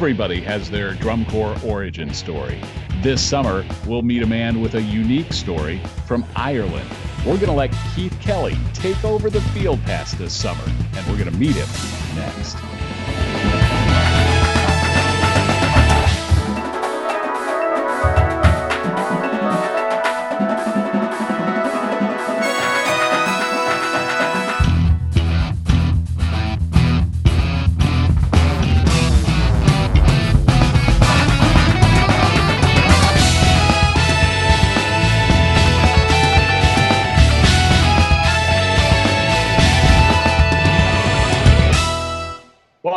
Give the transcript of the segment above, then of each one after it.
Everybody has their drum corps origin story. This summer, we'll meet a man with a unique story from Ireland. We're going to let Keith Kelly take over the field pass this summer, and we're going to meet him next.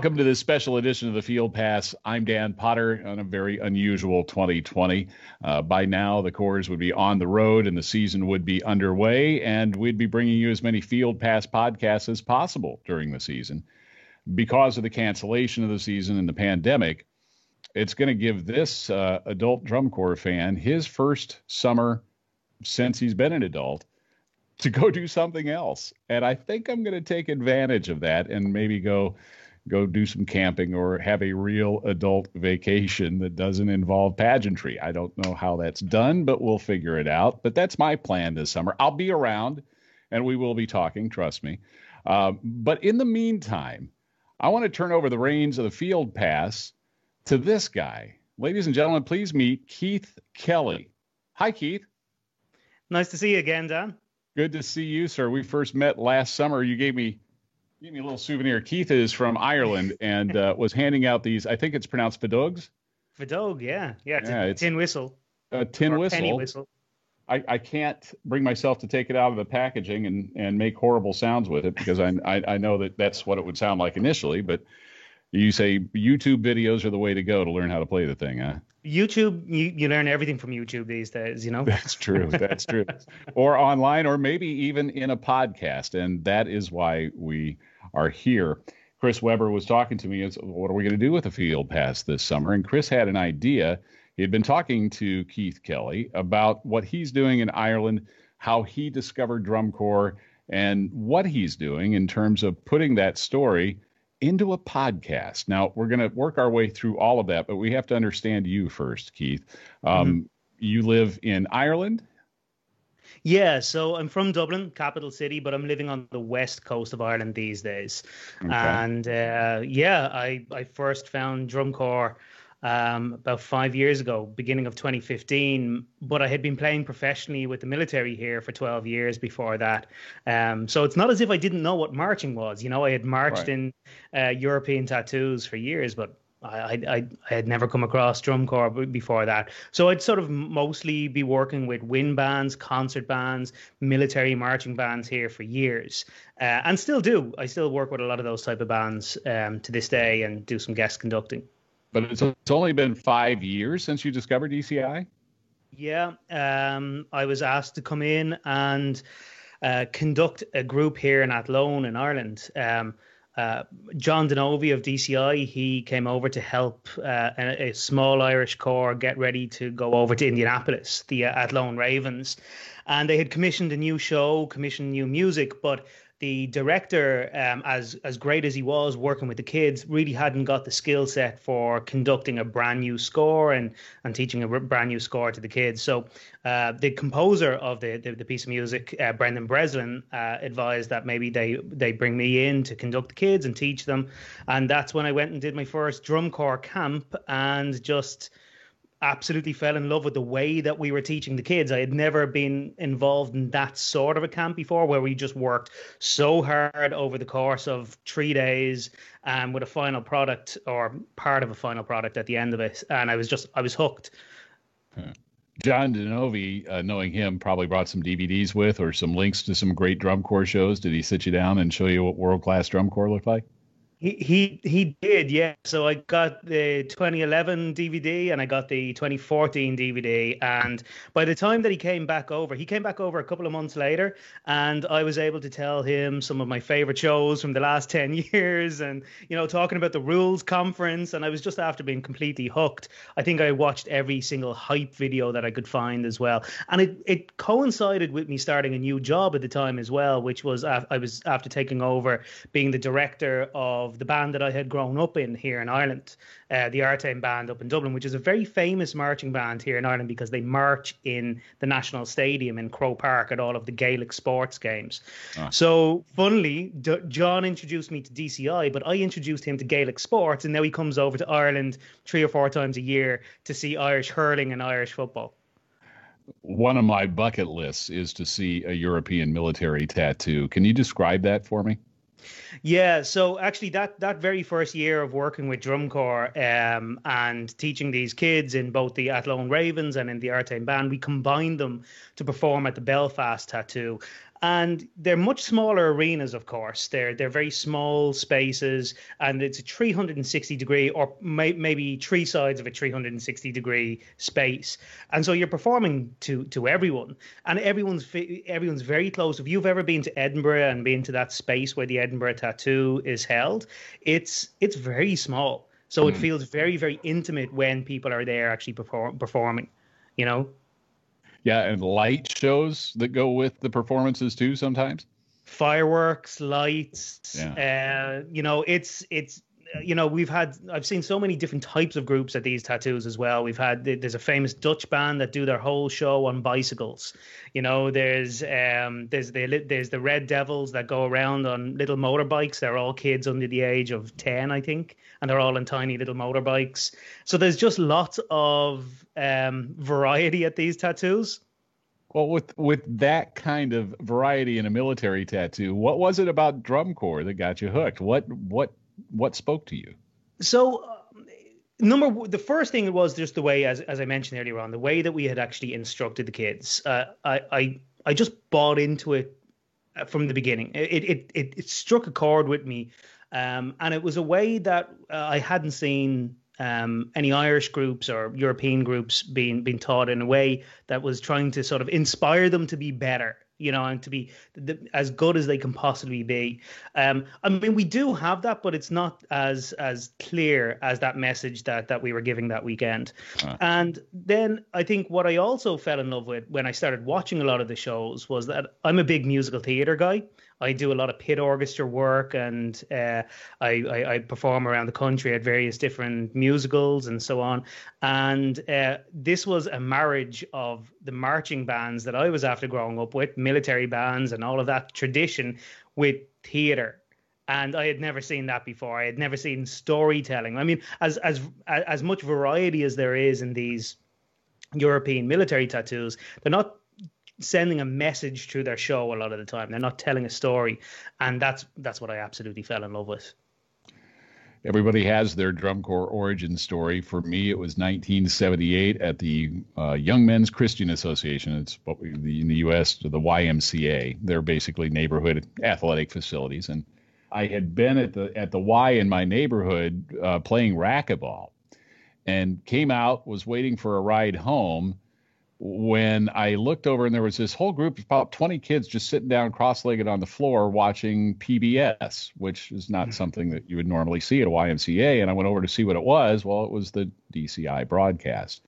Welcome to this special edition of the Field Pass. I'm Dan Potter on a very unusual 2020. Uh, by now, the Corps would be on the road and the season would be underway, and we'd be bringing you as many Field Pass podcasts as possible during the season. Because of the cancellation of the season and the pandemic, it's going to give this uh, adult drum corps fan his first summer since he's been an adult to go do something else. And I think I'm going to take advantage of that and maybe go go do some camping or have a real adult vacation that doesn't involve pageantry. I don't know how that's done, but we'll figure it out. But that's my plan this summer. I'll be around and we will be talking, trust me. Uh, but in the meantime, I want to turn over the reins of the field pass to this guy. Ladies and gentlemen, please meet Keith Kelly. Hi, Keith. Nice to see you again, Dan. Good to see you, sir. We first met last summer. You gave me Give me a little souvenir. Keith is from Ireland and uh, was handing out these. I think it's pronounced Fadogs. Fadog, yeah, yeah, it's yeah, a it's tin whistle. A tin whistle. Penny whistle. I, I can't bring myself to take it out of the packaging and, and make horrible sounds with it because I, I I know that that's what it would sound like initially. But you say YouTube videos are the way to go to learn how to play the thing, huh? YouTube, you, you learn everything from YouTube these days, you know? That's true. That's true. or online, or maybe even in a podcast. And that is why we are here. Chris Weber was talking to me. Is what are we going to do with the field pass this summer? And Chris had an idea. He had been talking to Keith Kelly about what he's doing in Ireland, how he discovered drum corps, and what he's doing in terms of putting that story into a podcast. Now, we're going to work our way through all of that, but we have to understand you first, Keith. Um, mm-hmm. You live in Ireland. Yeah, so I'm from Dublin, capital city, but I'm living on the west coast of Ireland these days. Okay. And uh, yeah, I, I first found drum corps um, about five years ago, beginning of 2015. But I had been playing professionally with the military here for 12 years before that. Um, so it's not as if I didn't know what marching was. You know, I had marched right. in uh, European tattoos for years, but I, I I had never come across drum corps before that, so I'd sort of mostly be working with wind bands, concert bands, military marching bands here for years, uh, and still do. I still work with a lot of those type of bands um, to this day, and do some guest conducting. But it's, it's only been five years since you discovered DCI. Yeah, um, I was asked to come in and uh, conduct a group here in Athlone in Ireland. Um, uh, John Denovi of DCI, he came over to help uh, a, a, small Irish corps get ready to go over to Indianapolis, the uh, Athlone Ravens. And they had commissioned a new show, commissioned new music, but the director, um, as as great as he was working with the kids, really hadn't got the skill set for conducting a brand new score and and teaching a brand new score to the kids. So uh, the composer of the, the, the piece of music, uh, Brendan Breslin, uh, advised that maybe they they bring me in to conduct the kids and teach them, and that's when I went and did my first drum corps camp and just absolutely fell in love with the way that we were teaching the kids. I had never been involved in that sort of a camp before where we just worked so hard over the course of three days um, with a final product or part of a final product at the end of it. And I was just, I was hooked. John Denovi, uh, knowing him, probably brought some DVDs with or some links to some great drum corps shows. Did he sit you down and show you what world class drum corps looked like? He, he he did, yeah. So I got the 2011 DVD and I got the 2014 DVD. And by the time that he came back over, he came back over a couple of months later, and I was able to tell him some of my favorite shows from the last 10 years, and you know, talking about the rules conference. And I was just after being completely hooked. I think I watched every single hype video that I could find as well, and it it coincided with me starting a new job at the time as well, which was uh, I was after taking over being the director of of the band that I had grown up in here in Ireland, uh, the Artane Band up in Dublin, which is a very famous marching band here in Ireland because they march in the National Stadium in Croke Park at all of the Gaelic sports games. Ah. So, funnily, D- John introduced me to DCI, but I introduced him to Gaelic sports, and now he comes over to Ireland three or four times a year to see Irish hurling and Irish football one of my bucket lists is to see a European military tattoo. Can you describe that for me? Yeah, so actually, that that very first year of working with Drum Corps um, and teaching these kids in both the Athlone Ravens and in the Artane Band, we combined them to perform at the Belfast Tattoo and they're much smaller arenas of course. They're they're very small spaces and it's a 360 degree or may, maybe three sides of a 360 degree space. And so you're performing to to everyone. And everyone's everyone's very close. If you've ever been to edinburgh and been to that space where the edinburgh tattoo is held it's it's very small. So mm. it feels very very intimate when people are there actually perform, performing you know yeah, and light shows that go with the performances too sometimes. Fireworks, lights. Yeah. Uh, you know, it's it's you know we've had I've seen so many different types of groups at these tattoos as well. We've had there's a famous Dutch band that do their whole show on bicycles. You know, there's um there's the there's the Red Devils that go around on little motorbikes. They're all kids under the age of ten, I think, and they're all in tiny little motorbikes. So there's just lots of um variety at these tattoos. Well, with with that kind of variety in a military tattoo, what was it about drum corps that got you hooked? What what what spoke to you? So, uh, number the first thing was just the way, as as I mentioned earlier on, the way that we had actually instructed the kids. Uh, I I I just bought into it uh, from the beginning. It it it, it struck a chord with me, um, and it was a way that uh, I hadn't seen um, any Irish groups or European groups being being taught in a way that was trying to sort of inspire them to be better you know, and to be the, as good as they can possibly be. Um, I mean, we do have that, but it's not as as clear as that message that that we were giving that weekend. Uh. And then I think what I also fell in love with when I started watching a lot of the shows was that I'm a big musical theater guy. I do a lot of pit orchestra work, and uh, I, I, I, perform around the country at various different musicals and so on. And uh, this was a marriage of the marching bands that I was after growing up with, military bands, and all of that tradition with theater and I had never seen that before. I had never seen storytelling. I mean, as as as much variety as there is in these European military tattoos, they're not sending a message through their show a lot of the time. They're not telling a story, and that's that's what I absolutely fell in love with. Everybody has their drum corps origin story. For me, it was 1978 at the uh, Young Men's Christian Association. It's what we, the, in the U.S. the YMCA. They're basically neighborhood athletic facilities, and I had been at the at the Y in my neighborhood uh, playing racquetball, and came out was waiting for a ride home when I looked over and there was this whole group of about 20 kids just sitting down cross-legged on the floor watching PBS, which is not mm-hmm. something that you would normally see at a YMCA. And I went over to see what it was. Well, it was the DCI broadcast.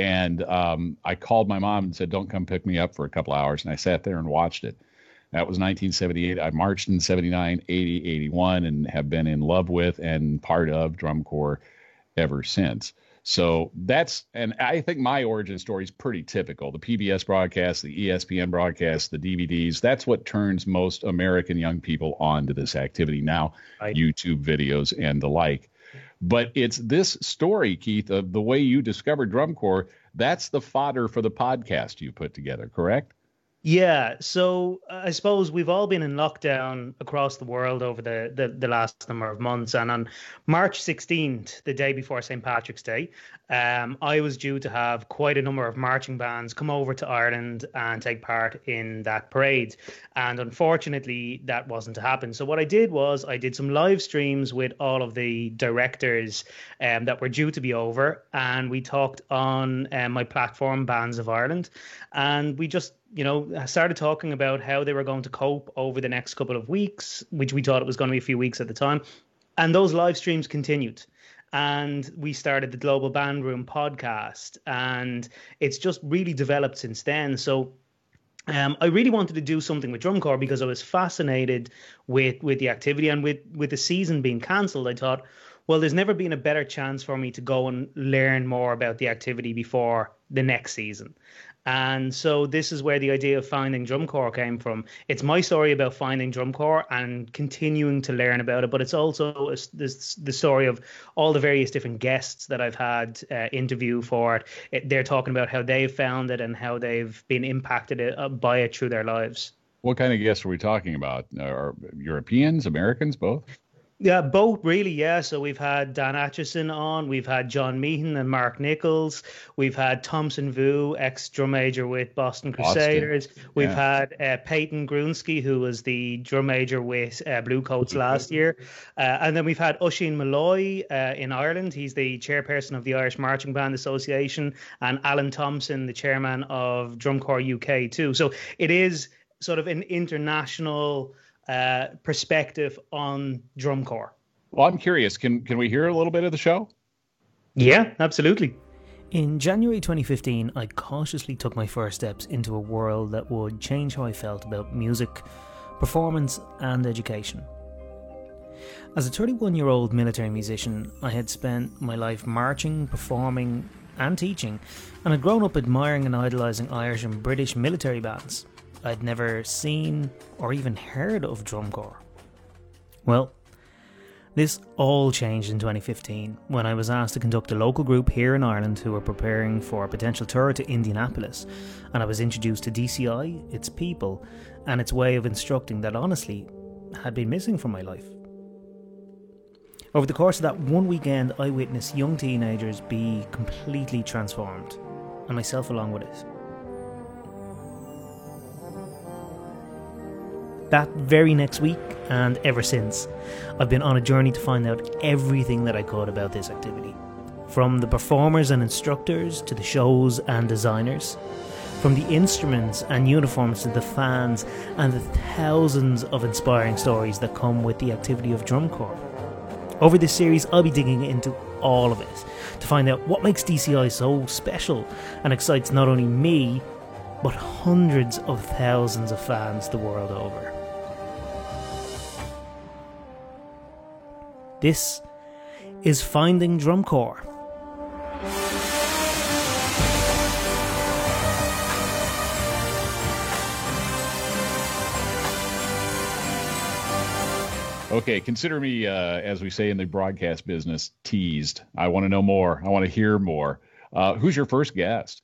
And um, I called my mom and said, "Don't come pick me up for a couple hours." And I sat there and watched it. That was 1978. I marched in 79, 80, 81, and have been in love with and part of drum corps ever since. So that's, and I think my origin story is pretty typical. The PBS broadcast, the ESPN broadcast, the DVDs, that's what turns most American young people on to this activity now, right. YouTube videos and the like. But it's this story, Keith, of the way you discovered drum corps. That's the fodder for the podcast you put together, correct? Yeah, so uh, I suppose we've all been in lockdown across the world over the, the, the, last number of months. And on March 16th, the day before St. Patrick's Day, um, I was due to have quite a number of marching bands come over to Ireland and take part in that parade. And unfortunately, that wasn't to happen. So what I did was I did some live streams with all of the directors um, that were due to be over. And we talked on um, my platform, Bands of Ireland. And we just you know, started talking about how they were going to cope over the next couple of weeks, which we thought it was going to be a few weeks at the time. And those live streams continued. And we started the Global Band Room podcast. And it's just really developed since then. So um, I really wanted to do something with drum corps because I was fascinated with with the activity and with with the season being cancelled. I thought, well, there's never been a better chance for me to go and learn more about the activity before the next season. And so this is where the idea of finding drum corps came from. It's my story about finding drum corps and continuing to learn about it, but it's also this, the story of all the various different guests that I've had uh, interview for it. it. They're talking about how they've found it and how they've been impacted uh, by it through their lives. What kind of guests are we talking about? Are Europeans, Americans, both? Yeah, both really. Yeah. So we've had Dan Acheson on, we've had John Meehan and Mark Nichols, we've had Thompson Vu, ex drum major with Boston Crusaders. Boston. We've yeah. had uh, Peyton Grunsky, who was the drum major with uh, Bluecoats last year, uh, and then we've had Oisin Malloy uh, in Ireland. He's the chairperson of the Irish Marching Band Association, and Alan Thompson, the chairman of Drum Corps UK too. So it is sort of an international uh, perspective on drum corps. Well, I'm curious. Can can we hear a little bit of the show? Yeah, absolutely. In January 2015, I cautiously took my first steps into a world that would change how I felt about music, performance, and education. As a 31 year old military musician, I had spent my life marching, performing, and teaching, and had grown up admiring and idolising Irish and British military bands. I'd never seen or even heard of drum corps. Well, this all changed in 2015 when I was asked to conduct a local group here in Ireland who were preparing for a potential tour to Indianapolis, and I was introduced to DCI, its people, and its way of instructing that honestly had been missing from my life. Over the course of that one weekend, I witnessed young teenagers be completely transformed, and myself along with it. That very next week and ever since, I've been on a journey to find out everything that I could about this activity. From the performers and instructors to the shows and designers, from the instruments and uniforms to the fans and the thousands of inspiring stories that come with the activity of drum corps. Over this series, I'll be digging into all of it to find out what makes DCI so special and excites not only me, but hundreds of thousands of fans the world over. This is Finding Drum Corps. Okay, consider me, uh, as we say in the broadcast business, teased. I want to know more. I want to hear more. Uh, who's your first guest?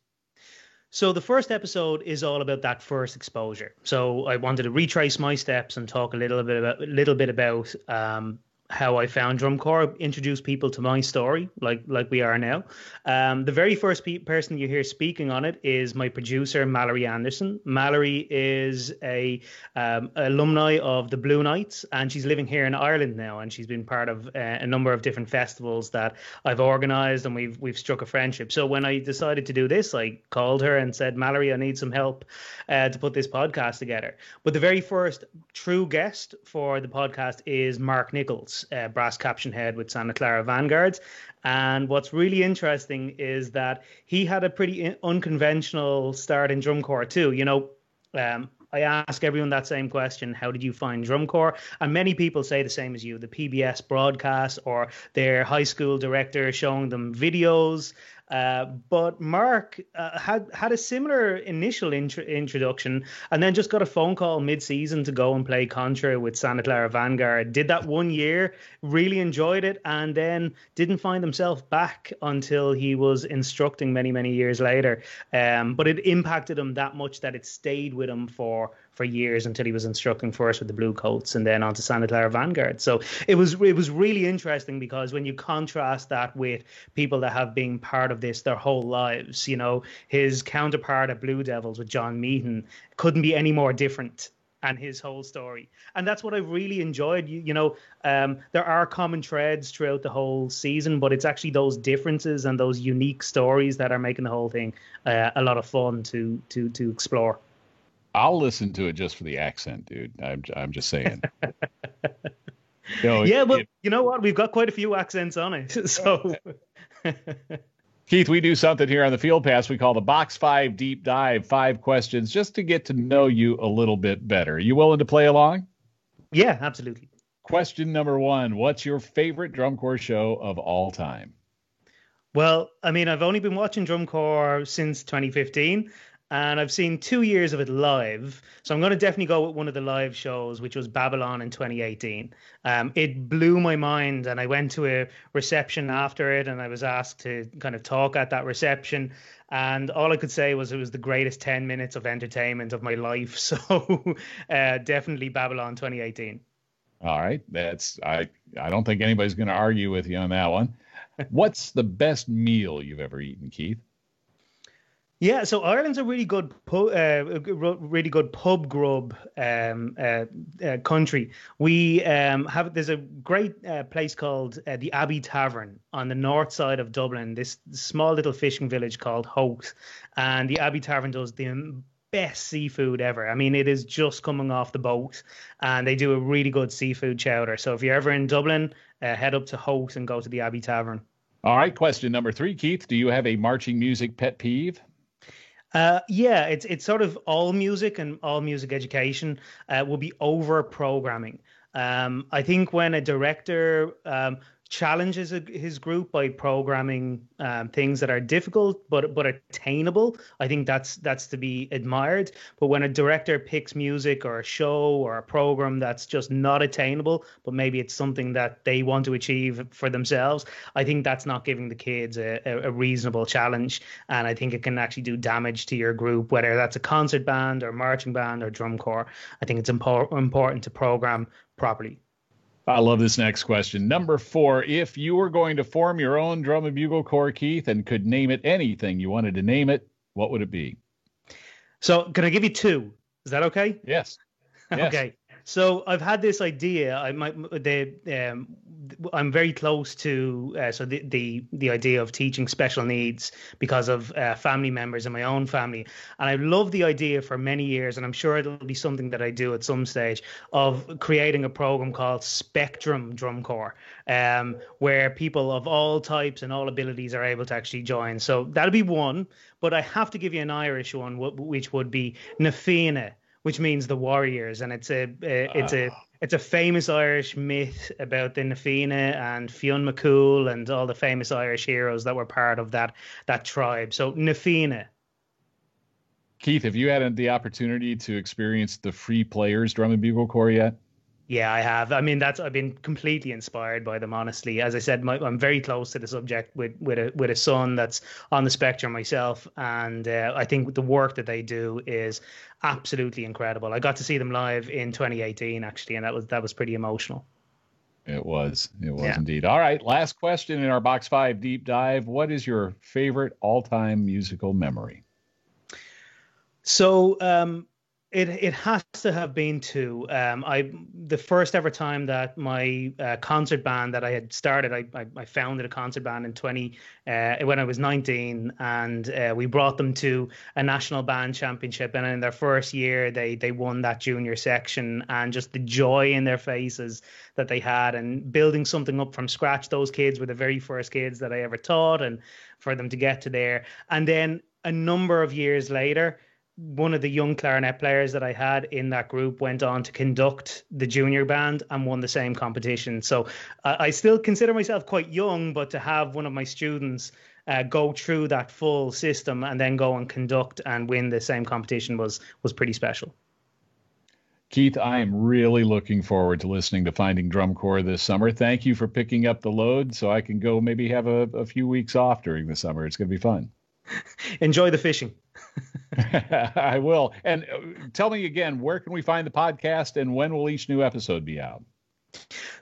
So the first episode is all about that first exposure. So I wanted to retrace my steps and talk a little bit about a little bit about um, how I found drum corps, introduce people to my story, like like we are now. Um, the very first pe- person you hear speaking on it is my producer Mallory Anderson. Mallory is a um, alumni of the Blue Knights, and she's living here in Ireland now, and she's been part of uh, a number of different festivals that I've organised, and we've we've struck a friendship. So when I decided to do this, I called her and said, Mallory, I need some help uh, to put this podcast together. But the very first true guest for the podcast is Mark Nichols uh, brass caption head with Santa Clara Vanguards. And what's really interesting is that he had a pretty unconventional start in drum corps too. You know, um, I ask everyone that same question How did you find drum corps? And many people say the same as you the PBS broadcast or their high school director showing them videos uh, but Mark uh, had had a similar initial intro- introduction, and then just got a phone call mid-season to go and play contra with Santa Clara Vanguard. Did that one year, really enjoyed it, and then didn't find himself back until he was instructing many many years later. Um, but it impacted him that much that it stayed with him for for years until he was instructing first with the Bluecoats and then on to Santa Clara Vanguard. So it was it was really interesting because when you contrast that with people that have been part of this their whole lives, you know, his counterpart at Blue Devils with John Meehan couldn't be any more different and his whole story. And that's what I really enjoyed. You, you know, um, there are common threads throughout the whole season, but it's actually those differences and those unique stories that are making the whole thing uh, a lot of fun to to to explore. I'll listen to it just for the accent, dude. I'm I'm just saying. you know, yeah, well, it, you know what? We've got quite a few accents on it, so. Keith, we do something here on the Field Pass we call the Box Five Deep Dive. Five questions just to get to know you a little bit better. Are you willing to play along? Yeah, absolutely. Question number one What's your favorite drum corps show of all time? Well, I mean, I've only been watching drum corps since 2015, and I've seen two years of it live. So I'm going to definitely go with one of the live shows, which was Babylon in 2018. Um, it blew my mind, and I went to a reception after it, and I was asked to kind of talk at that reception. And all I could say was it was the greatest 10 minutes of entertainment of my life. So uh, definitely Babylon 2018. All right, that's I. I don't think anybody's going to argue with you on that one. What's the best meal you've ever eaten, Keith? Yeah, so Ireland's a really good, uh, really good pub grub um, uh, uh, country. We um, have there's a great uh, place called uh, the Abbey Tavern on the north side of Dublin. This small little fishing village called Howth, and the Abbey Tavern does the best seafood ever. I mean, it is just coming off the boat, and they do a really good seafood chowder. So if you're ever in Dublin, uh, head up to Howth and go to the Abbey Tavern. All right, question number three, Keith. Do you have a marching music pet peeve? Uh, yeah, it's it's sort of all music and all music education uh, will be over programming. Um, I think when a director um, challenges his group by programming um, things that are difficult but but attainable. I think that's that's to be admired. But when a director picks music or a show or a program that's just not attainable, but maybe it's something that they want to achieve for themselves, I think that's not giving the kids a, a reasonable challenge, and I think it can actually do damage to your group, whether that's a concert band or marching band or drum corps. I think it's impor- important to program properly. I love this next question. Number four, if you were going to form your own drum and bugle corps, Keith, and could name it anything you wanted to name it, what would it be? So, can I give you two? Is that okay? Yes. yes. Okay. So I've had this idea. I might the um, I'm very close to uh, so the, the the idea of teaching special needs because of uh, family members in my own family, and I love the idea for many years, and I'm sure it'll be something that I do at some stage of creating a program called Spectrum Drum Corps, um, where people of all types and all abilities are able to actually join. So that'll be one, but I have to give you an Irish one, which would be Na Fianna which means the warriors, and it's a, a it's a ah. it's a famous Irish myth about the Na Fianna and Fionn McCool and all the famous Irish heroes that were part of that that tribe. So Na Fianna. Keith, have you had the opportunity to experience the Free Players Drum and Bugle Corps yet? Yeah, I have. I mean, that's I've been completely inspired by them. Honestly, as I said, my, I'm very close to the subject with with a with a son that's on the spectrum myself, and uh, I think the work that they do is absolutely incredible. I got to see them live in 2018 actually, and that was that was pretty emotional. It was. It was yeah. indeed. All right. Last question in our box five deep dive. What is your favorite all time musical memory? So, um, it it has to have been two. Um, I the first ever time that my uh, concert band that I had started, I, I, I founded a concert band in twenty uh, when I was nineteen, and uh, we brought them to a national band championship. And in their first year, they they won that junior section, and just the joy in their faces that they had, and building something up from scratch. Those kids were the very first kids that I ever taught, and for them to get to there, and then a number of years later one of the young clarinet players that I had in that group went on to conduct the junior band and won the same competition. So uh, I still consider myself quite young, but to have one of my students uh, go through that full system and then go and conduct and win the same competition was was pretty special. Keith, I am really looking forward to listening to Finding Drum Corps this summer. Thank you for picking up the load so I can go maybe have a, a few weeks off during the summer. It's going to be fun. Enjoy the fishing. I will. And uh, tell me again, where can we find the podcast and when will each new episode be out?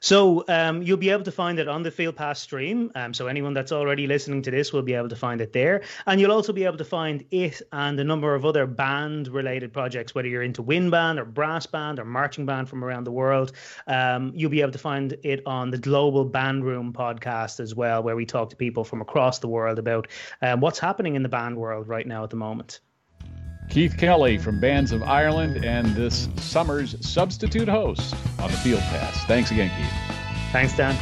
So um, you'll be able to find it on the Field Pass stream. Um, so anyone that's already listening to this will be able to find it there, and you'll also be able to find it and a number of other band-related projects, whether you're into wind band or brass band or marching band from around the world. Um, you'll be able to find it on the Global Band Room podcast as well, where we talk to people from across the world about um, what's happening in the band world right now at the moment. Keith Kelly from Bands of Ireland and this summer's substitute host on the Field Pass. Thanks again, Keith. Thanks, Dan.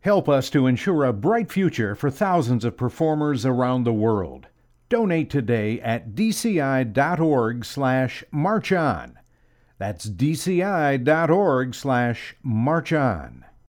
Help us to ensure a bright future for thousands of performers around the world. Donate today at dci.org slash march on. That's dci.org slash march on.